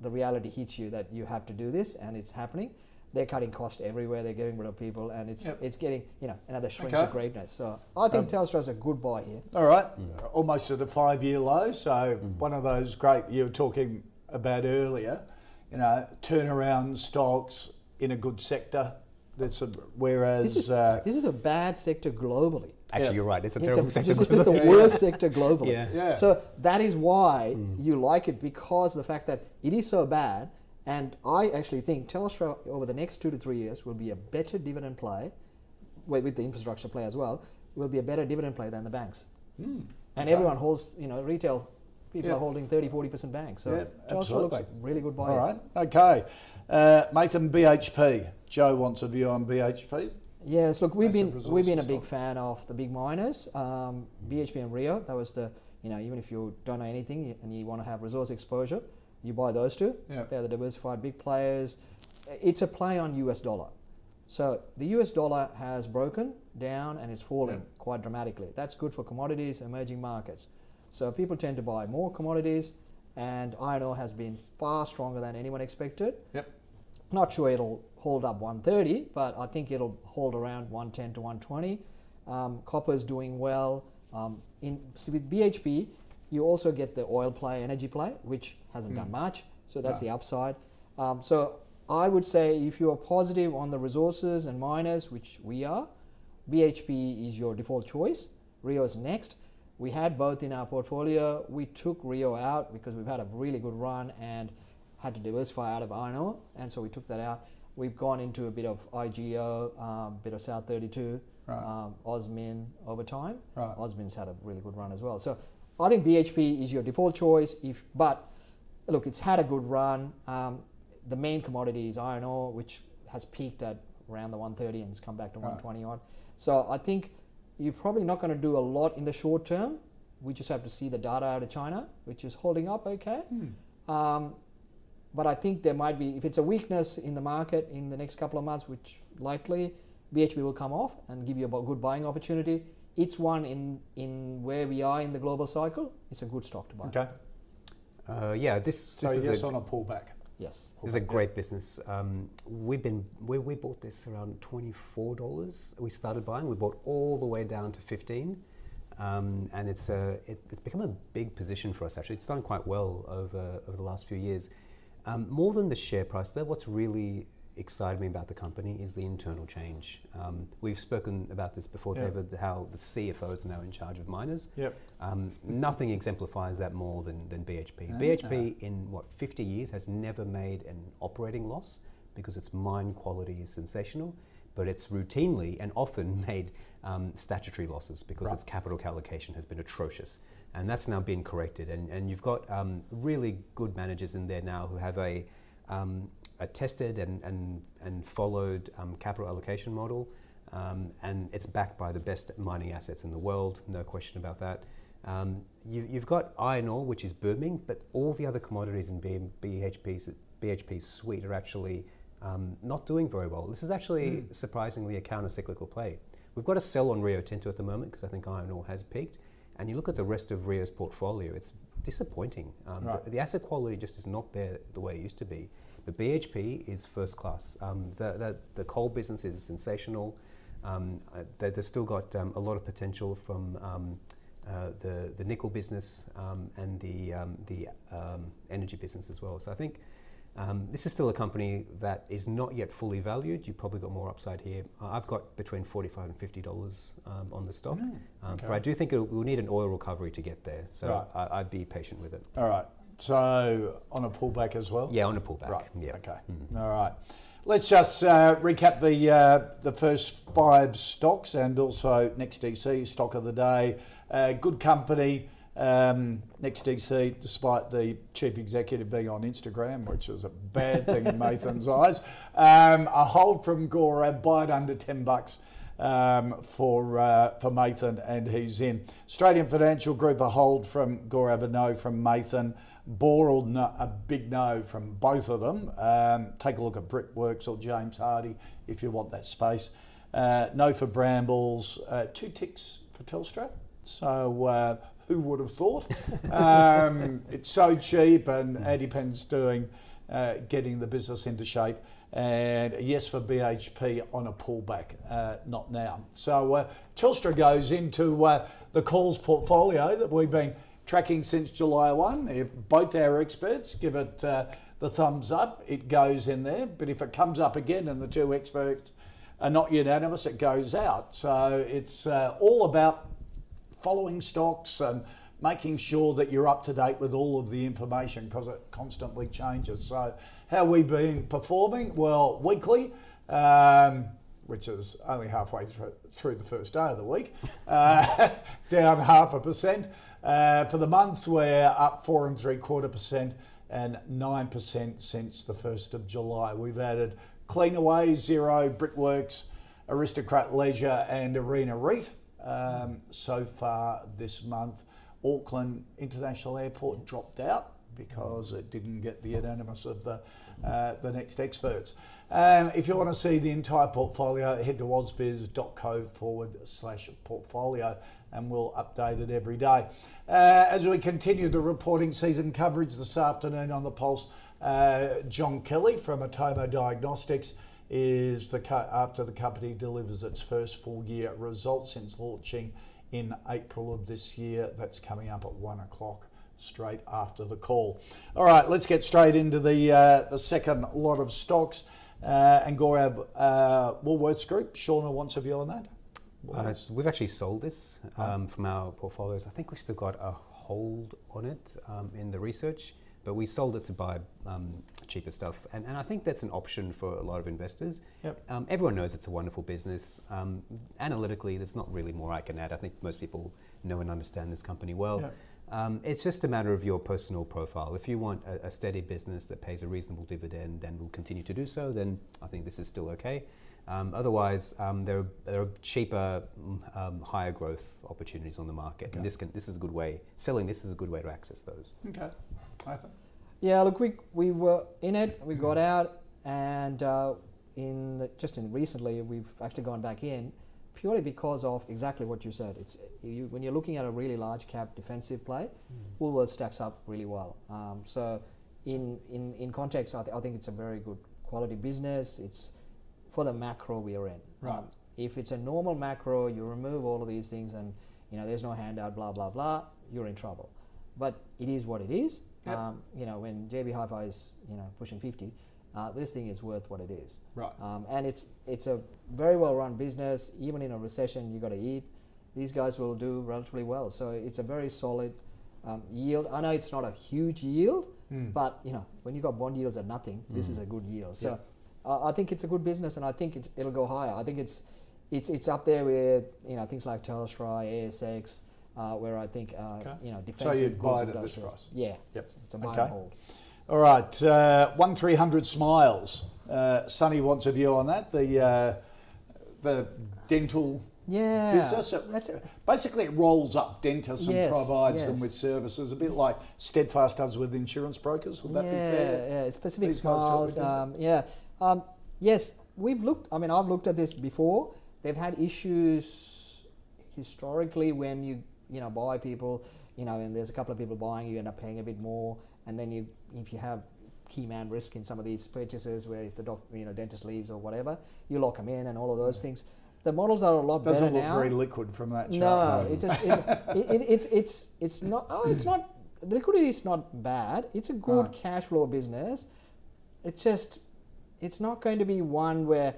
the reality hits you that you have to do this, and it's happening. They're cutting cost everywhere. They're getting rid of people, and it's Yep. it's getting you know another shrink Okay. to greatness. So I think Telstra is a good buy here. All right, Mm. almost at a five-year low. So one of those great you were talking about earlier. You know, turnaround stocks in a good sector. That's a, whereas This is uh, this is a bad sector globally. Actually, Yeah. you're right. It's a It's, terrible a, sector. it's, it's the worst sector globally. Yeah. Yeah. So that is why Mm. you like it because the fact that it is so bad. And I actually think Telstra over the next two to three years will be a better dividend play, with, with the infrastructure play as well, will be a better dividend play than the banks. And okay. everyone holds, you know, retail people Yeah. are holding 30, 40% banks. So Yeah, Telstra looks absolutely. really good buy. all right, okay. Uh, Mathan, BHP. Joe wants a view on BHP. Yes, look, we've been we've been a big fan of the big miners, um, BHP and Rio. That was the you know even if you don't know anything and you want to have resource exposure, you buy those two. Yeah. They're the diversified big players. It's a play on US dollar. So the US dollar has broken down and is falling Yeah. quite dramatically. That's good for commodities, emerging markets. So people tend to buy more commodities, and iron ore has been far stronger than anyone expected. Yep. Not sure it'll hold up 130, but I think it'll hold around 110 to 120. Um, is doing well. Um, in so with BHP, you also get the oil play, energy play, which hasn't done much. So that's No. the upside. Um, so I would say if you are positive on the resources and miners, which we are, BHP is your default choice. Rio is next. We had both in our portfolio. We took Rio out because we've had a really good run and had to diversify out of iron ore, and so we took that out. We've gone into a bit of IGO, um, bit of South 32, Right. um, Osmin over time. Right. Osmin's had a really good run as well. So I think BHP is your default choice. If but look, it's had a good run. Um, the main commodity is iron ore, which has peaked at around the 130 and has come back to Right. 120 odd. So I think you're probably not going to do a lot in the short term. We just have to see the data out of China, which is holding up okay. Um, but I think there might be, if it's a weakness in the market in the next couple of months, which likely BHP will come off and give you a good buying opportunity. It's one in, in where we are in the global cycle. It's a good stock to buy. Okay. Uh, yeah, this, So this is yes a, on a pullback. Yes. This is a great business. Um, we've been we, we bought this around twenty four dollars. We started buying. We bought all the way down to fifteen, um, and it's a it, it's become a big position for us. Actually, it's done quite well over over the last few years. Um, more than the share price, though, what's really excited me about the company is the internal change. Um, we've spoken about this before, Yeah. David, how the CFOs are now in charge of miners. Yep. Um, nothing exemplifies that more than, than BHP. BHP, in what, 50 years, has never made an operating loss because its mine quality is sensational, but it's routinely and often [laughs] made um, statutory losses because Right. its capital allocation has been atrocious. And that's now been corrected. And, and you've got um, really good managers in there now who have a, um, a tested and, and, and followed um, capital allocation model, um, and it's backed by the best mining assets in the world, no question about that. Um, you, have got iron ore, which is booming, but all the other commodities in BHP's, BHP's suite are actually um, not doing very well. This is actually mm. surprisingly a counter-cyclical play. We've got a sell on Rio Tinto at the moment because I think iron ore has peaked. And you look at the rest of Rio's portfolio, it's disappointing. Um, right. the, the, asset quality just is not there the way it used to be. But BHP is first class. Um, the, the, the, coal business is sensational. Um, uh, they, have still got um, a lot of potential from um, uh, the, the nickel business um, and the, the energy business as well. So I think um, this is still a company that is not yet fully valued. You've probably got more upside here. Uh, I've got between 45 and $50 um, on the stock. Mm, okay. But I do think it, we'll need an oil recovery to get there. So right. I, would be patient with it. All right. So on a pullback as well? Yeah, on a pullback. Right. Yeah. Okay. Mm. All right. Let's just uh, recap the uh, the first five stocks and also NextDC stock of the day. Uh, good company. Um, NextDC, despite the chief executive being on Instagram, which is a bad thing in [laughs] Mathan's eyes, um, a hold from Gaurav, buy it under 10 bucks um, for uh, for Mathan, and he's in. Australian Financial Group, a hold from Gaurav, a no from Mathan. Boral, no, a big no from both of them. Um, take a look at Brickworks or James Hardie if you want that space. Uh, no for Brambles, uh, two ticks for Telstra. So uh, who would have thought? [laughs] um, it's so cheap, and Andy Penn's doing uh, getting the business into shape. And yes for BHP on a pullback, uh, not now. So uh, Telstra goes into uh, the calls portfolio that we've been tracking since July 1. If both our experts give it uh, the thumbs up, it goes in there. But if it comes up again and the two experts are not unanimous, it goes out. So it's uh, all about following stocks and making sure that you're up to date with all of the information because it constantly changes. So, how we been performing? Well, weekly, um, which is only halfway through, the first day of the week, [laughs] uh, down half a percent. Uh, for the month, we're up four and three quarter percent and nine percent since the first of July. We've added Cleanaway, Xero, Brickworks, Aristocrat Leisure, and Arena REIT um, so far this month. Auckland International Airport yes. dropped out because it didn't get the unanimous of the, uh, the next experts. Um, if you want to see the entire portfolio, head to ausbiz.co forward slash portfolio and we'll update it every day. Uh, as we continue the reporting season coverage this afternoon on the Pulse, uh, John Kelly from Atomo Diagnostics is the after the company delivers its first full year results since launching in April of this year. That's coming up at one o'clock straight after the call. All right, let's get straight into the uh, the second lot of stocks. Uh, and Gaurav uh, Woolworths Group. Shauna wants a view on that. Uh, we've actually sold this um, from our portfolios. I think we've still got a hold on it um, in the research but we sold it to buy um, cheaper stuff. And, and I think that's an option for a lot of investors. Yep. Um, everyone knows it's a wonderful business. Um, analytically, there's not really more I can add. I think most people know and understand this company well. Yep. Um, it's just a matter of your personal profile. If you want a, a, steady business that pays a reasonable dividend and will continue to do so, then I think this is still okay. Um, otherwise, um, there, are, there, are, cheaper, um, higher growth opportunities on the market, okay. and this can, this is a good way. Selling this is a good way to access those. Okay. Yeah, look, we, we were in it, we got out, and uh, in the, just in recently we've actually gone back in purely because of exactly what you said. It's you, when you're looking at a really large cap defensive play, mm. Woolworths stacks up really well. Um, so, in, in, in context, I, th- I, think it's a very good quality business. It's for the macro we are in. Right. Um, if it's a normal macro, you remove all of these things and you know there's no handout, blah blah blah. You're in trouble. But it is what it is. Yep. Um, you know, when JB Hi-Fi is you know pushing 50, uh, this thing is worth what it is. Right. Um, and it's it's a very well run business. Even in a recession, you got to eat. These guys will do relatively well. So it's a very solid um, yield. I know it's not a huge yield, mm. but you know when you've got bond yields at nothing, mm. this is hmm. a good yield. So uh, I think it's a good business, and I think it, will go higher. I think it's it's it's up there with you know things like Telstra, ASX, uh, where I think uh, Okay. you know So defensive. you'd buy it at this price? Yeah, Yep. it's, it's a buy Okay. hold. All right, uh, one three hundred smiles. Uh, Sonny wants a view on that. The uh, the dental Yeah, business. It- basically, it rolls up dentists Yes, and provides them with services, a bit like Steadfast does with insurance brokers. Would that yeah, be fair? Yeah, specific These guys do what we smiles. Um, yeah, um, yes, we've looked. I mean, I've looked at this before. They've had issues historically when you you know buy people, you know, and there's a couple of people buying, you end up paying a bit more, and then you if you have key man risk in some of these purchases where if the doc, you know dentist leaves or whatever, you lock them in and all of those things. The models are a lot better. Doesn't better look now. very liquid from that chart. No, it's just, it, it, it, it's it's it's not. Oh, it's not. The liquidity is not bad. It's a good Right. cash flow business. It's just, it's not going to be one where.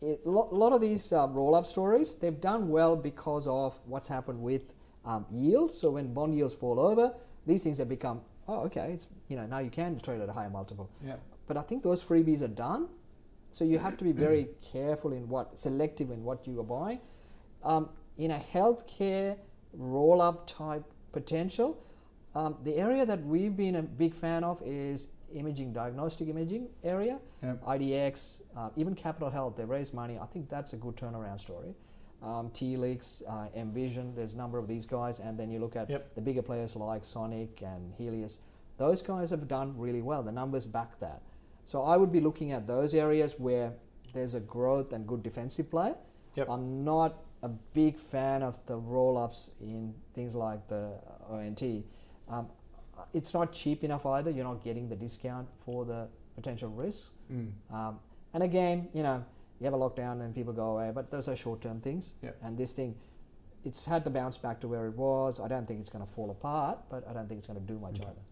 It, a lot, lot of these uh, roll-up stories they've done well because of what's happened with um, yield. So when bond yields fall over, these things have become oh okay. It's you know now you can trade at a higher multiple. Yeah. But I think those freebies are done. So you have to be very [clears throat] careful in what, selective in what you are buying. Um, in a healthcare roll up type potential, um, the area that we've been a big fan of is imaging, diagnostic imaging area, Yep. IDX, uh, even Capitol Health. They raise money. I think that's a good turnaround story. Um, Telix, uh, Envision, there's a number of these guys, and then you look at Yep. the bigger players like Sonic and Healius. Those guys have done really well. The numbers back that. So I would be looking at those areas where there's a growth and good defensive play. Yep. I'm not a big fan of the roll-ups in things like the ONT. Um, it's not cheap enough either. You're not getting the discount for the potential risk. Mm. Um, and again, you know, you have a lockdown and people go away, but those are short-term things. Yep. And this thing, it's had to bounce back to where it was. I don't think it's going to fall apart, but I don't think it's going to do much either.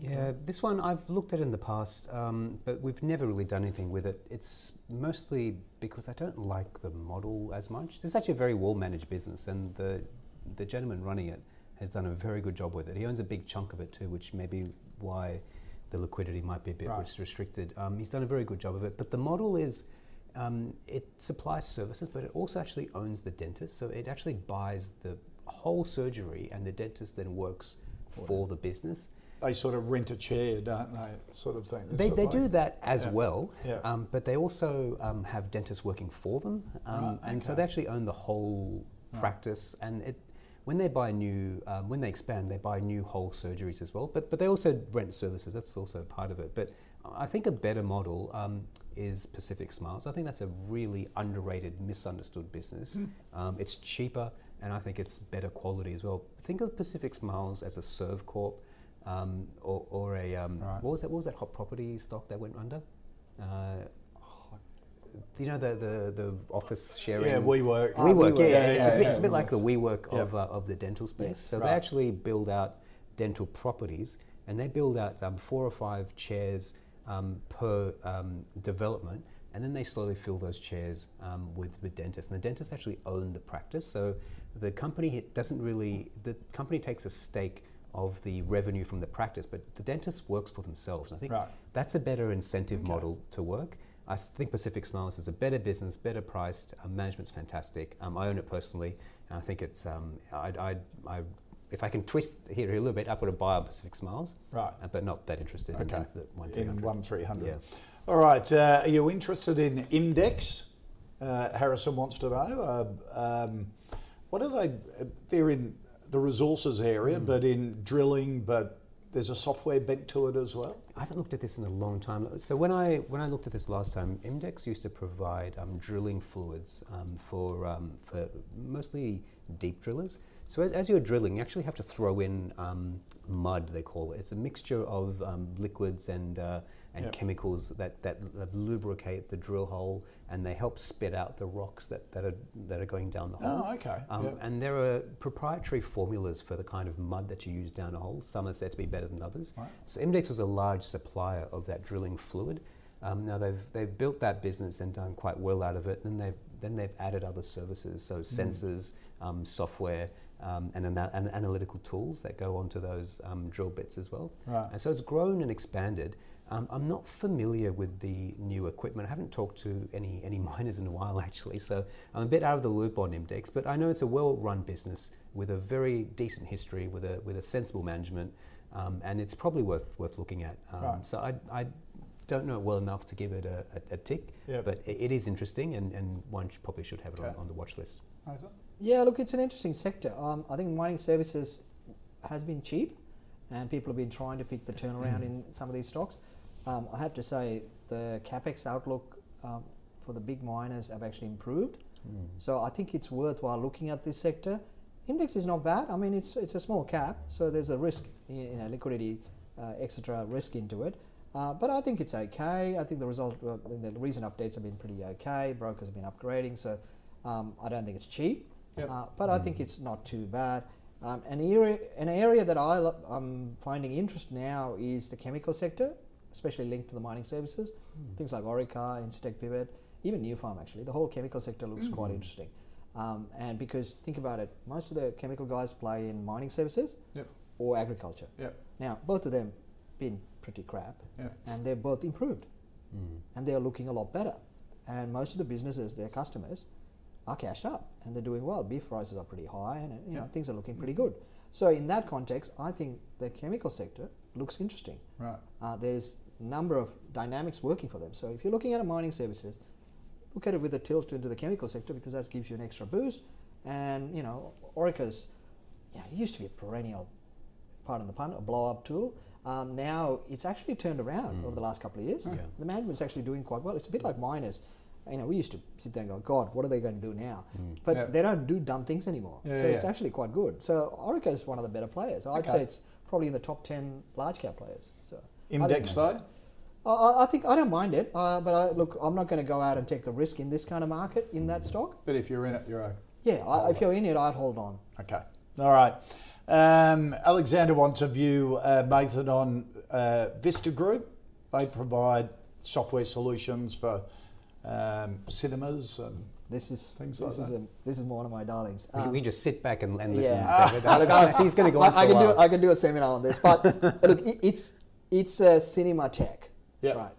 Yeah, this one I've looked at in the past, um, but we've never really done anything with it. It's mostly because I don't like the model as much. It's actually a very well managed business, and the the gentleman running it has done a very good job with it. He owns a big chunk of it too, which may be why the liquidity might be a bit Right. restricted. Um, he's done a very good job of it, but the model is. Um, it supplies services, but it also actually owns the dentist. So it actually buys the whole surgery, and the dentist then works for the business. They sort of rent a chair, don't they? Sort of thing. They, they do that as Yeah. well, Yeah. um, but they also um, have dentists working for them, um, Right, and so they actually own the whole practice. And it, when they buy new, um, when they expand, they buy new whole surgeries as well. But but they also rent services. That's also part of it. But I think a better model um, is Pacific Smiles. I think that's a really underrated, misunderstood business. Hmm. Um, it's cheaper, and I think it's better quality as well. Think of Pacific Smiles as a Servcorp. Um, or, or a um, Right. what was that? What was that hot property stock that went under? Uh, you know the, the, the office sharing. Yeah, WeWork. WeWork, WeWork, yeah, yeah, it's, yeah, a bit, yeah. it's a bit like the WeWork of, uh, of the dental space. Yes. so Right. they actually build out dental properties, and they build out um, four or five chairs um, per um, development, and then they slowly fill those chairs um, with, with dentists. And the dentists actually own the practice, so the company doesn't really. The company takes a stake of the revenue from the practice, but the dentist works for themselves. I think Right. that's a better incentive model to work. I think Pacific Smiles is a better business, better priced. Uh, management's fantastic. Um, I own it personally, and I think it's. Um, I, I, I, if I can twist here a little bit, I put a buy on Pacific Smiles, Right. uh, but not that interested in Okay. the one in one three hundred. Yeah. All right. Uh, are you interested in Imdex? Uh, Harrison wants to know. Uh, um, what are they? They're in the resources area, but in drilling. But there's a software bent to it as well. I haven't looked at this in a long time. So when I when I looked at this last time, Imdex used to provide um, drilling fluids um, for um, for mostly deep drillers. So as, as you're drilling, you actually have to throw in um, mud. They call it. It's a mixture of um, liquids and uh, and Yep. chemicals that, that lubricate the drill hole, and they help spit out the rocks that, that are that are going down the hole. Oh, okay. Um, Yep. And there are proprietary formulas for the kind of mud that you use down a hole. Some are said to be better than others. Right. So Imdex was a large supplier of that drilling fluid. Um, now they've they've built that business and done quite well out of it. Then they've then they've added other services, so Mm. sensors, um, software, um, and, ana- and analytical tools that go onto those um, drill bits as well. Right. And so it's grown and expanded. Um, I'm not familiar with the new equipment. I haven't talked to any, any [laughs] miners in a while, actually, so I'm a bit out of the loop on IMDEX. But I know it's a well-run business with a very decent history, with a with a sensible management, um, and it's probably worth worth looking at. Um, Right. So I, I don't know it well enough to give it a, a, a tick, Yep. but it, it is interesting, and, and one should, probably should have it Okay. on, on the watch list. Yeah, look, it's an interesting sector. Um, I think mining services has been cheap, and people have been trying to pick the turnaround [clears throat] in some of these stocks. Um, I have to say, the capex outlook um, for the big miners have actually improved. So I think it's worthwhile looking at this sector. Imdex is not bad. I mean, it's it's a small cap, so there's a risk, you you know, liquidity, uh, extra risk into it. Uh, but I think it's okay. I think the result, uh, the recent updates have been pretty okay. Brokers have been upgrading, so um, I don't think it's cheap. Yep. Uh, but I think it's not too bad. Um, an area, an area that I lo- I'm finding interest now is the chemical sector, especially linked to the mining services. Things like Orica, Incitec Pivot, even Nufarm actually. The whole chemical sector looks quite interesting. Um, and because think about it, most of the chemical guys play in mining services Yep. or agriculture. Yep. Now, both of them been pretty crap, Yep. and they're both improved, and they're looking a lot better. And most of the businesses, their customers, are cashed up and they're doing well. Beef prices are pretty high, and you know things are looking pretty good. So in that context, I think the chemical sector looks interesting. Right. Uh, there's number of dynamics working for them. So if you're looking at a mining services, look at it with a tilt into the chemical sector because that gives you an extra boost. And you know, Orica's, you know, it used to be a perennial, pardon the pun, a blow up tool. Um, now it's actually turned around over the last couple of years. Yeah. The management's actually doing quite well. It's a bit like miners. You know, we used to sit there and go, God, what are they going to do now? But Yeah. they don't do dumb things anymore. Yeah, so yeah, it's yeah. actually quite good. So Orica is one of the better players. I'd Okay. say it's probably in the top 10 large cap players. So I Imdex though? I- I, I think I don't mind it, uh, but I, look, I'm not going to go out and take the risk in this kind of market in that stock. But if you're in it, you're okay. Yeah, I, if you're in it, I'd hold on. Okay. All right. Um, Alexander wants a view, uh, Mathan, on uh, Vista Group. They provide software solutions for um, cinemas and This is Things this like is that. a, this is one of my darlings. We- Um, we just sit back and, and listen. yeah. David. Look, I- He's going to go on for I, I a can do while. I can do a seminar on this, but [laughs] look, it, it's it's a cinema tech, Yeah. right?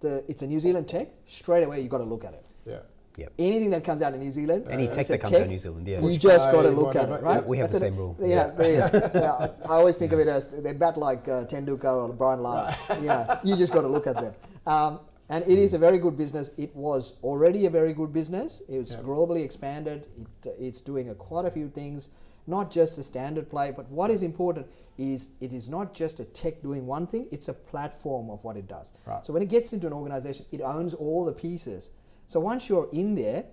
The it's a New Zealand tech. Straight away, you got to look at it. yeah. Yep. Anything that comes out of New Zealand, Any it's tech that comes out of New Zealand, yeah. you just got to look at it, right? We have the same it. rule. Yeah, they- yeah, [laughs] I always think of it as they bat like uh, Tendulkar or Brian Lara. [laughs] You know, you just got to look at them. Um, and it is a very good business. It was already a very good business. It was Yeah. globally expanded. It, uh, it's doing a, quite a few things, not just a standard play. But what is important is it is not just a tech doing one thing. It's a platform of what it does. Right. So when it gets into an organization, it owns all the pieces. So once you're in there,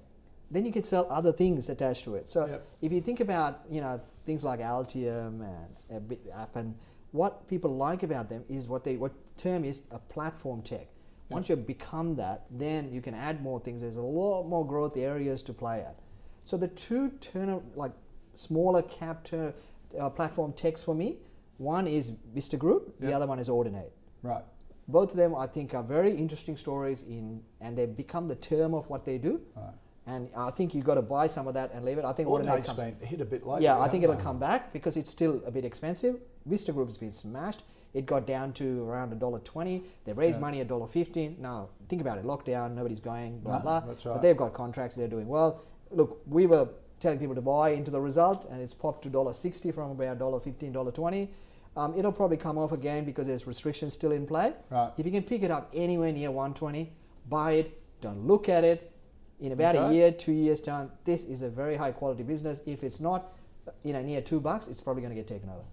then you can sell other things attached to it. So Yep. if you think about you know things like Altium and a bit Appen, what people like about them is what they what term is a platform tech. Once you become that, then you can add more things. There's a lot more growth areas to play at. So the two turn like smaller cap turn, uh, platform techs for me, one is Vista Group, the other one is Audinate. Right. Both of them, I think, are very interesting stories in, and they become the term of what they do. Right. And I think you've got to buy some of that and leave it. I think Audinate comes. been hit a bit later. Yeah, I think it'll come back because it's still a bit expensive. Vista Group has been smashed. It got down to around a dollar twenty. They raised Yeah. money at dollar fifteen. Now think about it: lockdown, nobody's going, blah No, blah. that's But they've got contracts. They're doing well. Look, we were telling people to buy into the result, and it's popped to dollar sixty from about dollar fifteen, dollar twenty. Um, it'll probably come off again because there's restrictions still in play. Right. If you can pick it up anywhere near 120, buy it. Don't look at it. In about a year, two years time, this is a very high quality business. If it's not, uh, you know, near two bucks, it's probably going to get taken over.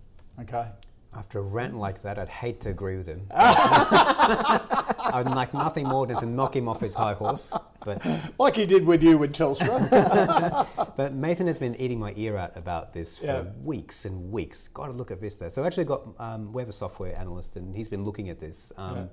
Okay. After a rant like that, I'd hate to agree with him. [laughs] I'd like nothing more than to knock him off his high horse. But Like he did with you with Telstra. [laughs] But Mathan has been eating my ear out about this for Yeah. weeks and weeks. Got to look at Vista. So I actually got um, we have a software analyst, and he's been looking at this, um, Yeah.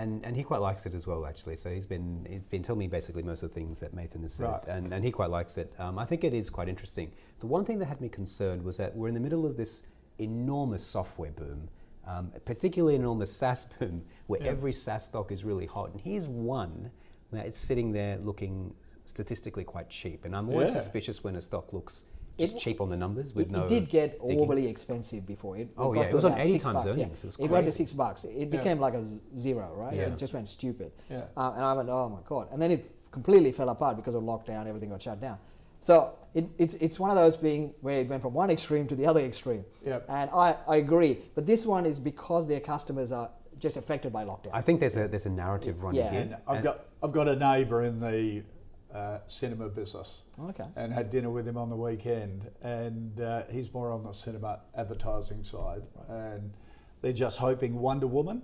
and and he quite likes it as well. Actually, so he's been he's been telling me basically most of the things that Mathan has said, Right. and and he quite likes it. Um, I think it is quite interesting. The one thing that had me concerned was that we're in the middle of this enormous software boom. Um, particularly enormous SaaS [laughs] boom, where Yeah. every SaaS stock is really hot, and here's one that is sitting there looking statistically quite cheap. And I'm always Yeah. suspicious when a stock looks just It- cheap on the numbers with It, no. it did get digging. overly expensive before. It, Oh, yeah, it was on 80 six times bucks, yeah. It was It went to six bucks. It became like a zero, right? Yeah. It just went stupid. Yeah. Uh, and I went, oh my god! And then it completely fell apart because of lockdown. Everything got shut down. So it, it's it's one of those being where it went from one extreme to the other extreme. Yep. And I, I agree, but this one is because their customers are just affected by lockdown. I think there's a there's a narrative running Yeah. here. And I've and- got I've got a neighbour in the uh, cinema business. Okay. And had dinner with him on the weekend, and uh, he's more on the cinema advertising side, and they're just hoping Wonder Woman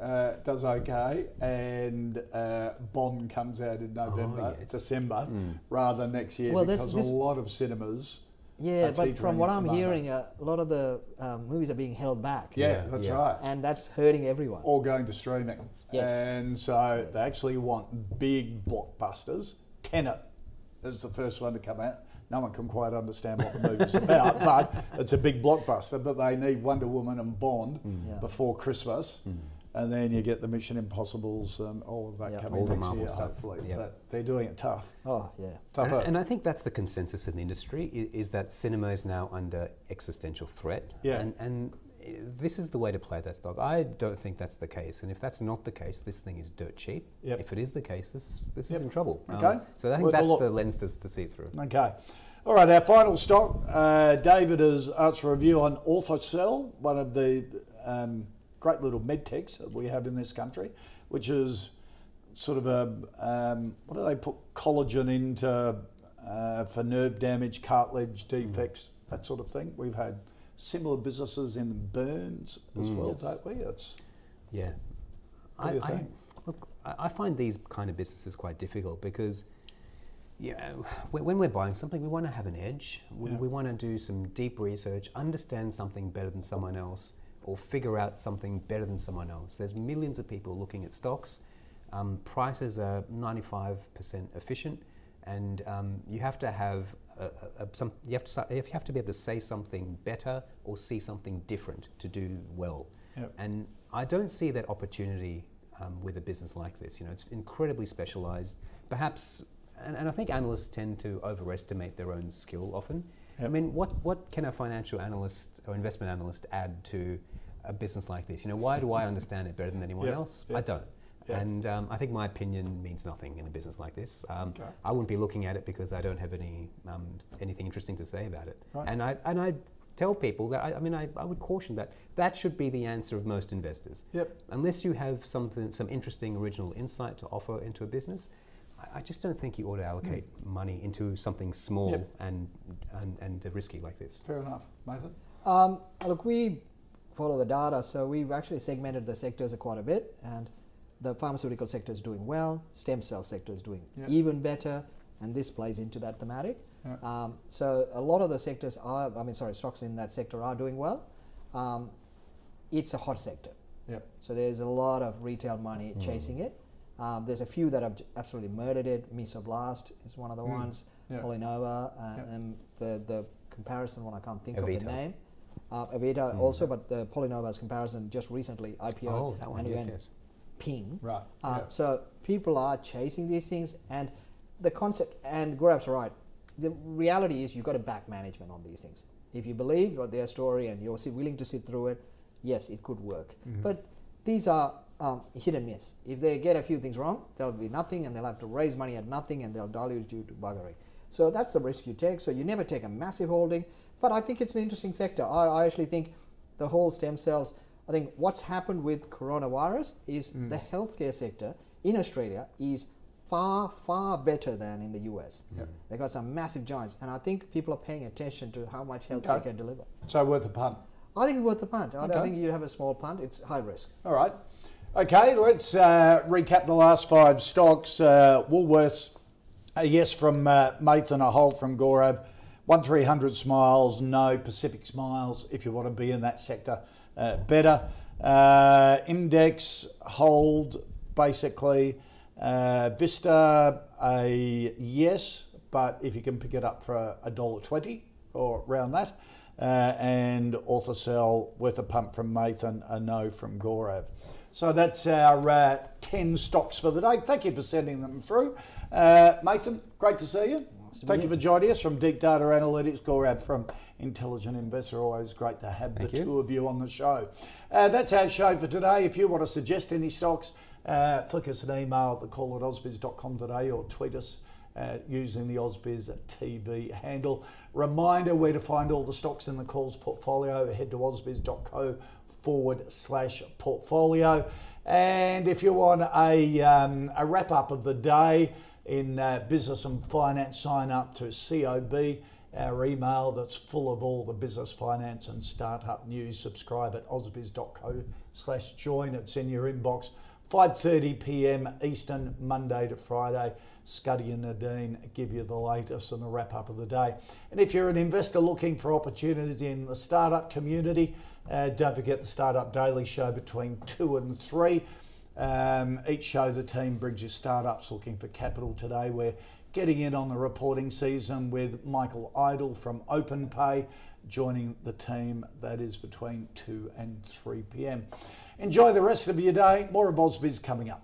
uh, does okay, and uh, Bond comes out in November, yes. December, rather than next year, Well, because this- a lot of cinemas. yeah, are but from what I'm moment. hearing, uh, a lot of the um, movies are being held back. yeah, Yeah, that's yeah. right. And that's hurting everyone. all going to streaming. Yes. And so they actually want big blockbusters. Tenet is the first one to come out. No one can quite understand what the movie's [laughs] about, but it's a big blockbuster. But they need Wonder Woman and Bond Yeah. before Christmas. And then you get the Mission Impossibles and all of that Yeah. coming All the Marvel year, stuff. hopefully. Yeah. But they're doing it tough. Oh yeah. And, Tougher. and I think that's the consensus in the industry is, is that cinema is now under existential threat. Yeah. And, and uh, this is the way to play that stock. I don't think that's the case. And if that's not the case, this thing is dirt cheap. Yep. If it is the case, this, this Yep. is in trouble. Um, Okay. so I think a that's the lens to, to see through. Okay. All right, our final stock. Uh, David has asked for a review on Orthocell, one of the um, great little med techs that we have in this country, which is sort of a, um, what do they put collagen into uh, for nerve damage, cartilage defects, that sort of thing. We've had similar businesses in burns as well, don't we? It's, Yeah. You I, look, I, I find these kind of businesses quite difficult because when when we're buying something, we want to have an edge. We, Yeah. we want to do some deep research, understand something better than someone else, or figure out something better than someone else. There's millions of people looking at stocks. Um, prices are 95% efficient, and um, you have to have a, a, some. You have to. You have to be able to say something better or see something different to do well. Yep. And I don't see that opportunity um, with a business like this. You know, it's incredibly specialized. Perhaps, and, and I think analysts tend to overestimate their own skill often. I mean, what what can a financial analyst or investment analyst add to a business like this? You know, why do I understand it better than anyone Yep. else? Yep. I don't. Yep. And um, I think my opinion means nothing in a business like this. Um, Okay. I wouldn't be looking at it because I don't have any um, anything interesting to say about it. Right. And I and I tell people that I, I mean I, I would caution that that should be the answer of most investors. Yep. Unless you have something some interesting original insight to offer into a business, I, I just don't think you ought to allocate money into something small Yep. and, and and risky like this. fair enough, Mathan. Um, look, we follow the data, so we've actually segmented the sectors quite a bit, and the pharmaceutical sector is doing well, stem cell sector is doing Yeah. even better, and this plays into that thematic. Yeah. Um, so a lot of the sectors are, I mean, sorry, stocks in that sector are doing well. Um, it's a hot sector. Yep. So there's a lot of retail money chasing it. Um, there's a few that have absolutely murdered it. Mesoblast is one of the Mm. ones. Yeah. PolyNovo, uh, Yeah. and the the comparison one I can't think of the name. Uh, Avita Mm. also, but the PolyNovo's comparison just recently IPO Oh, that one, and yes, went yes. ping. Right. Uh, yeah. So people are chasing these things, and the concept. And Gaurav's right. The reality is you've got to back management on these things. If you believe what their story and you're willing to sit through it, yes, it could work. Mm-hmm. But these are um, hit and miss. If they get a few things wrong, there'll be nothing, and they'll have to raise money at nothing, and they'll dilute you to buggery. So that's the risk you take. So you never take a massive holding. But I think it's an interesting sector. I, I actually think the whole stem cells, I think what's happened with coronavirus is mm. the healthcare sector in Australia is far, far better than in the US. Yep. They've got some massive giants, and I think people are paying attention to how much healthcare okay. can deliver. So, worth a punt? I think it's worth a punt. Okay. I think you have a small punt, it's high risk. All right. Okay, let's uh, recap the last five stocks. Uh, Woolworths, a yes from uh, Mathan, a hold from Gaurav. 1300 smiles, no Pacific smiles if you want to be in that sector uh, better. Uh, Imdex, hold, basically. Uh, Vista, a yes, but if you can pick it up for $1.20 or around that. Uh, and Orthocell with a pump from Mathan, a no from Gaurav. So that's our uh, 10 stocks for the day. Thank you for sending them through. Uh, Mathan, great to see you. Thank you for joining us from Deep Data Analytics. Gaurav from Intelligent Investor. Always great to have Thank the you. two of you on the show. Uh, that's our show for today. If you want to suggest any stocks, uh, flick us an email at call at or tweet us uh, using the Ausbiz TV handle. Reminder where to find all the stocks in the calls portfolio. Head to ausbiz.co forward slash portfolio. And if you want a, um, a wrap up of the day in uh, business and finance, sign up to COB, our email that's full of all the business, finance, and startup news. Subscribe at ausbiz.co slash join. It's in your inbox. 5.30 p.m. Eastern, Monday to Friday. Scuddy and Nadine give you the latest and the wrap up of the day. And if you're an investor looking for opportunities in the startup community, uh, don't forget the Startup Daily Show between 2 and 3. Um, each show, the team brings startups looking for capital. Today, we're getting in on the reporting season with Michael Eidel from OpenPay joining the team. That is between 2 and 3 p.m. Enjoy the rest of your day. More of Ausbiz coming up.